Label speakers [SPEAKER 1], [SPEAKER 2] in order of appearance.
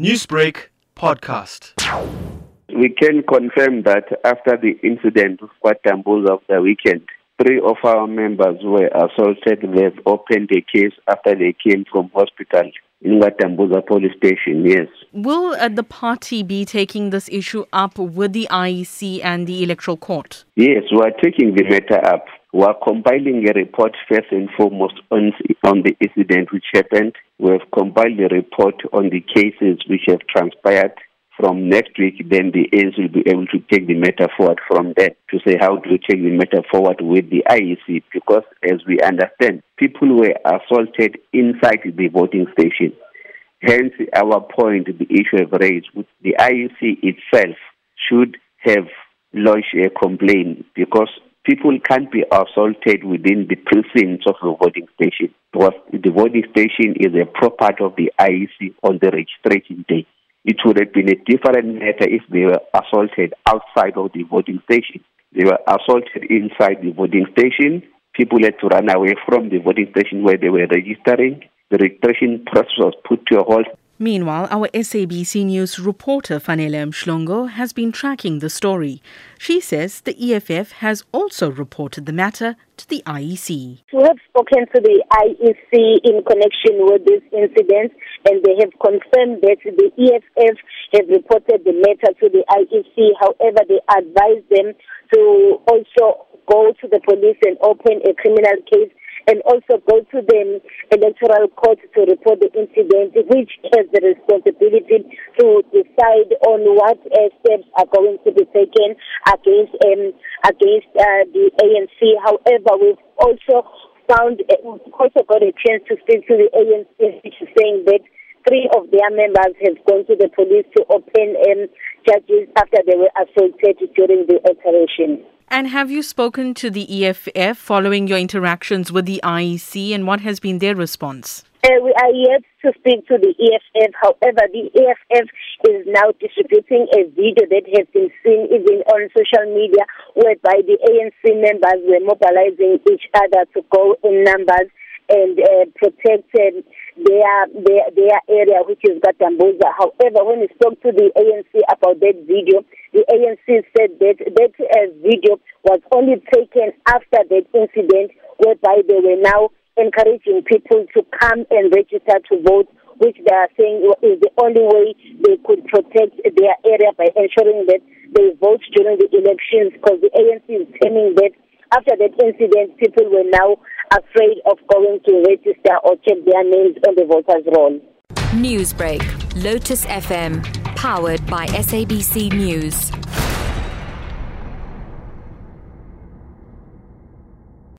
[SPEAKER 1] Newsbreak podcast.
[SPEAKER 2] We can confirm that after the incident of Kwatambuza of the weekend, three of our members were assaulted. They've opened a case after they came from hospital in Kwatambuza police station, yes.
[SPEAKER 3] Will uh, the party be taking this issue up with the IEC and the Electoral Court?
[SPEAKER 2] Yes, we are taking the matter up. We are compiling a report first and foremost on, on the incident which happened. We have compiled a report on the cases which have transpired. From next week, then the ANC will be able to take the matter forward from there to say how do we take the matter forward with the IEC because as we understand, people were assaulted inside the voting station. Hence, our point, the issue of raised, the IEC itself should have lodged a complaint because people can't be assaulted within the precincts of the voting station because the voting station is a property of the IEC on the registration day. It would have been a different matter if they were assaulted outside of the voting station. They were assaulted inside the voting station. People had to run away from the voting station where they were registering. The registration process was put to a halt.
[SPEAKER 3] Meanwhile, our SABC News reporter Fanele Mhlongo has been tracking the story. She says the EFF has also reported the matter to the IEC.
[SPEAKER 4] We have spoken to the IEC in connection with this incident and they have confirmed that the EFF have reported the matter to the IEC. However, they advised them to also go to the police and open a criminal case and also go to the electoral court to report the incident, which has the responsibility to decide on what uh, steps are going to be taken against um, against uh, the ANC. However, we've also found uh, we've also got a chance to speak to the ANC, which is saying that three of their members have gone to the police to open um, charges after they were assaulted during the operation.
[SPEAKER 3] And have you spoken to the EFF following your interactions with the IEC and what has been their response?
[SPEAKER 4] Uh, we are yet to speak to the EFF. However, the EFF is now distributing a video that has been seen even on social media whereby the ANC members were mobilizing each other to go in numbers and uh, protect um, their, their their area, which is Kwatambuza. However, when we spoke to the ANC about that video, the ANC said that that uh, video was only taken after that incident, whereby they were now encouraging people to come and register to vote, which they are saying is the only way they could protect their area by ensuring that they vote during the elections, because the ANC is claiming that after that incident, people were now afraid of going to register or check their names on the voters' roll.
[SPEAKER 5] Newsbreak, Lotus FM, powered by SABC News.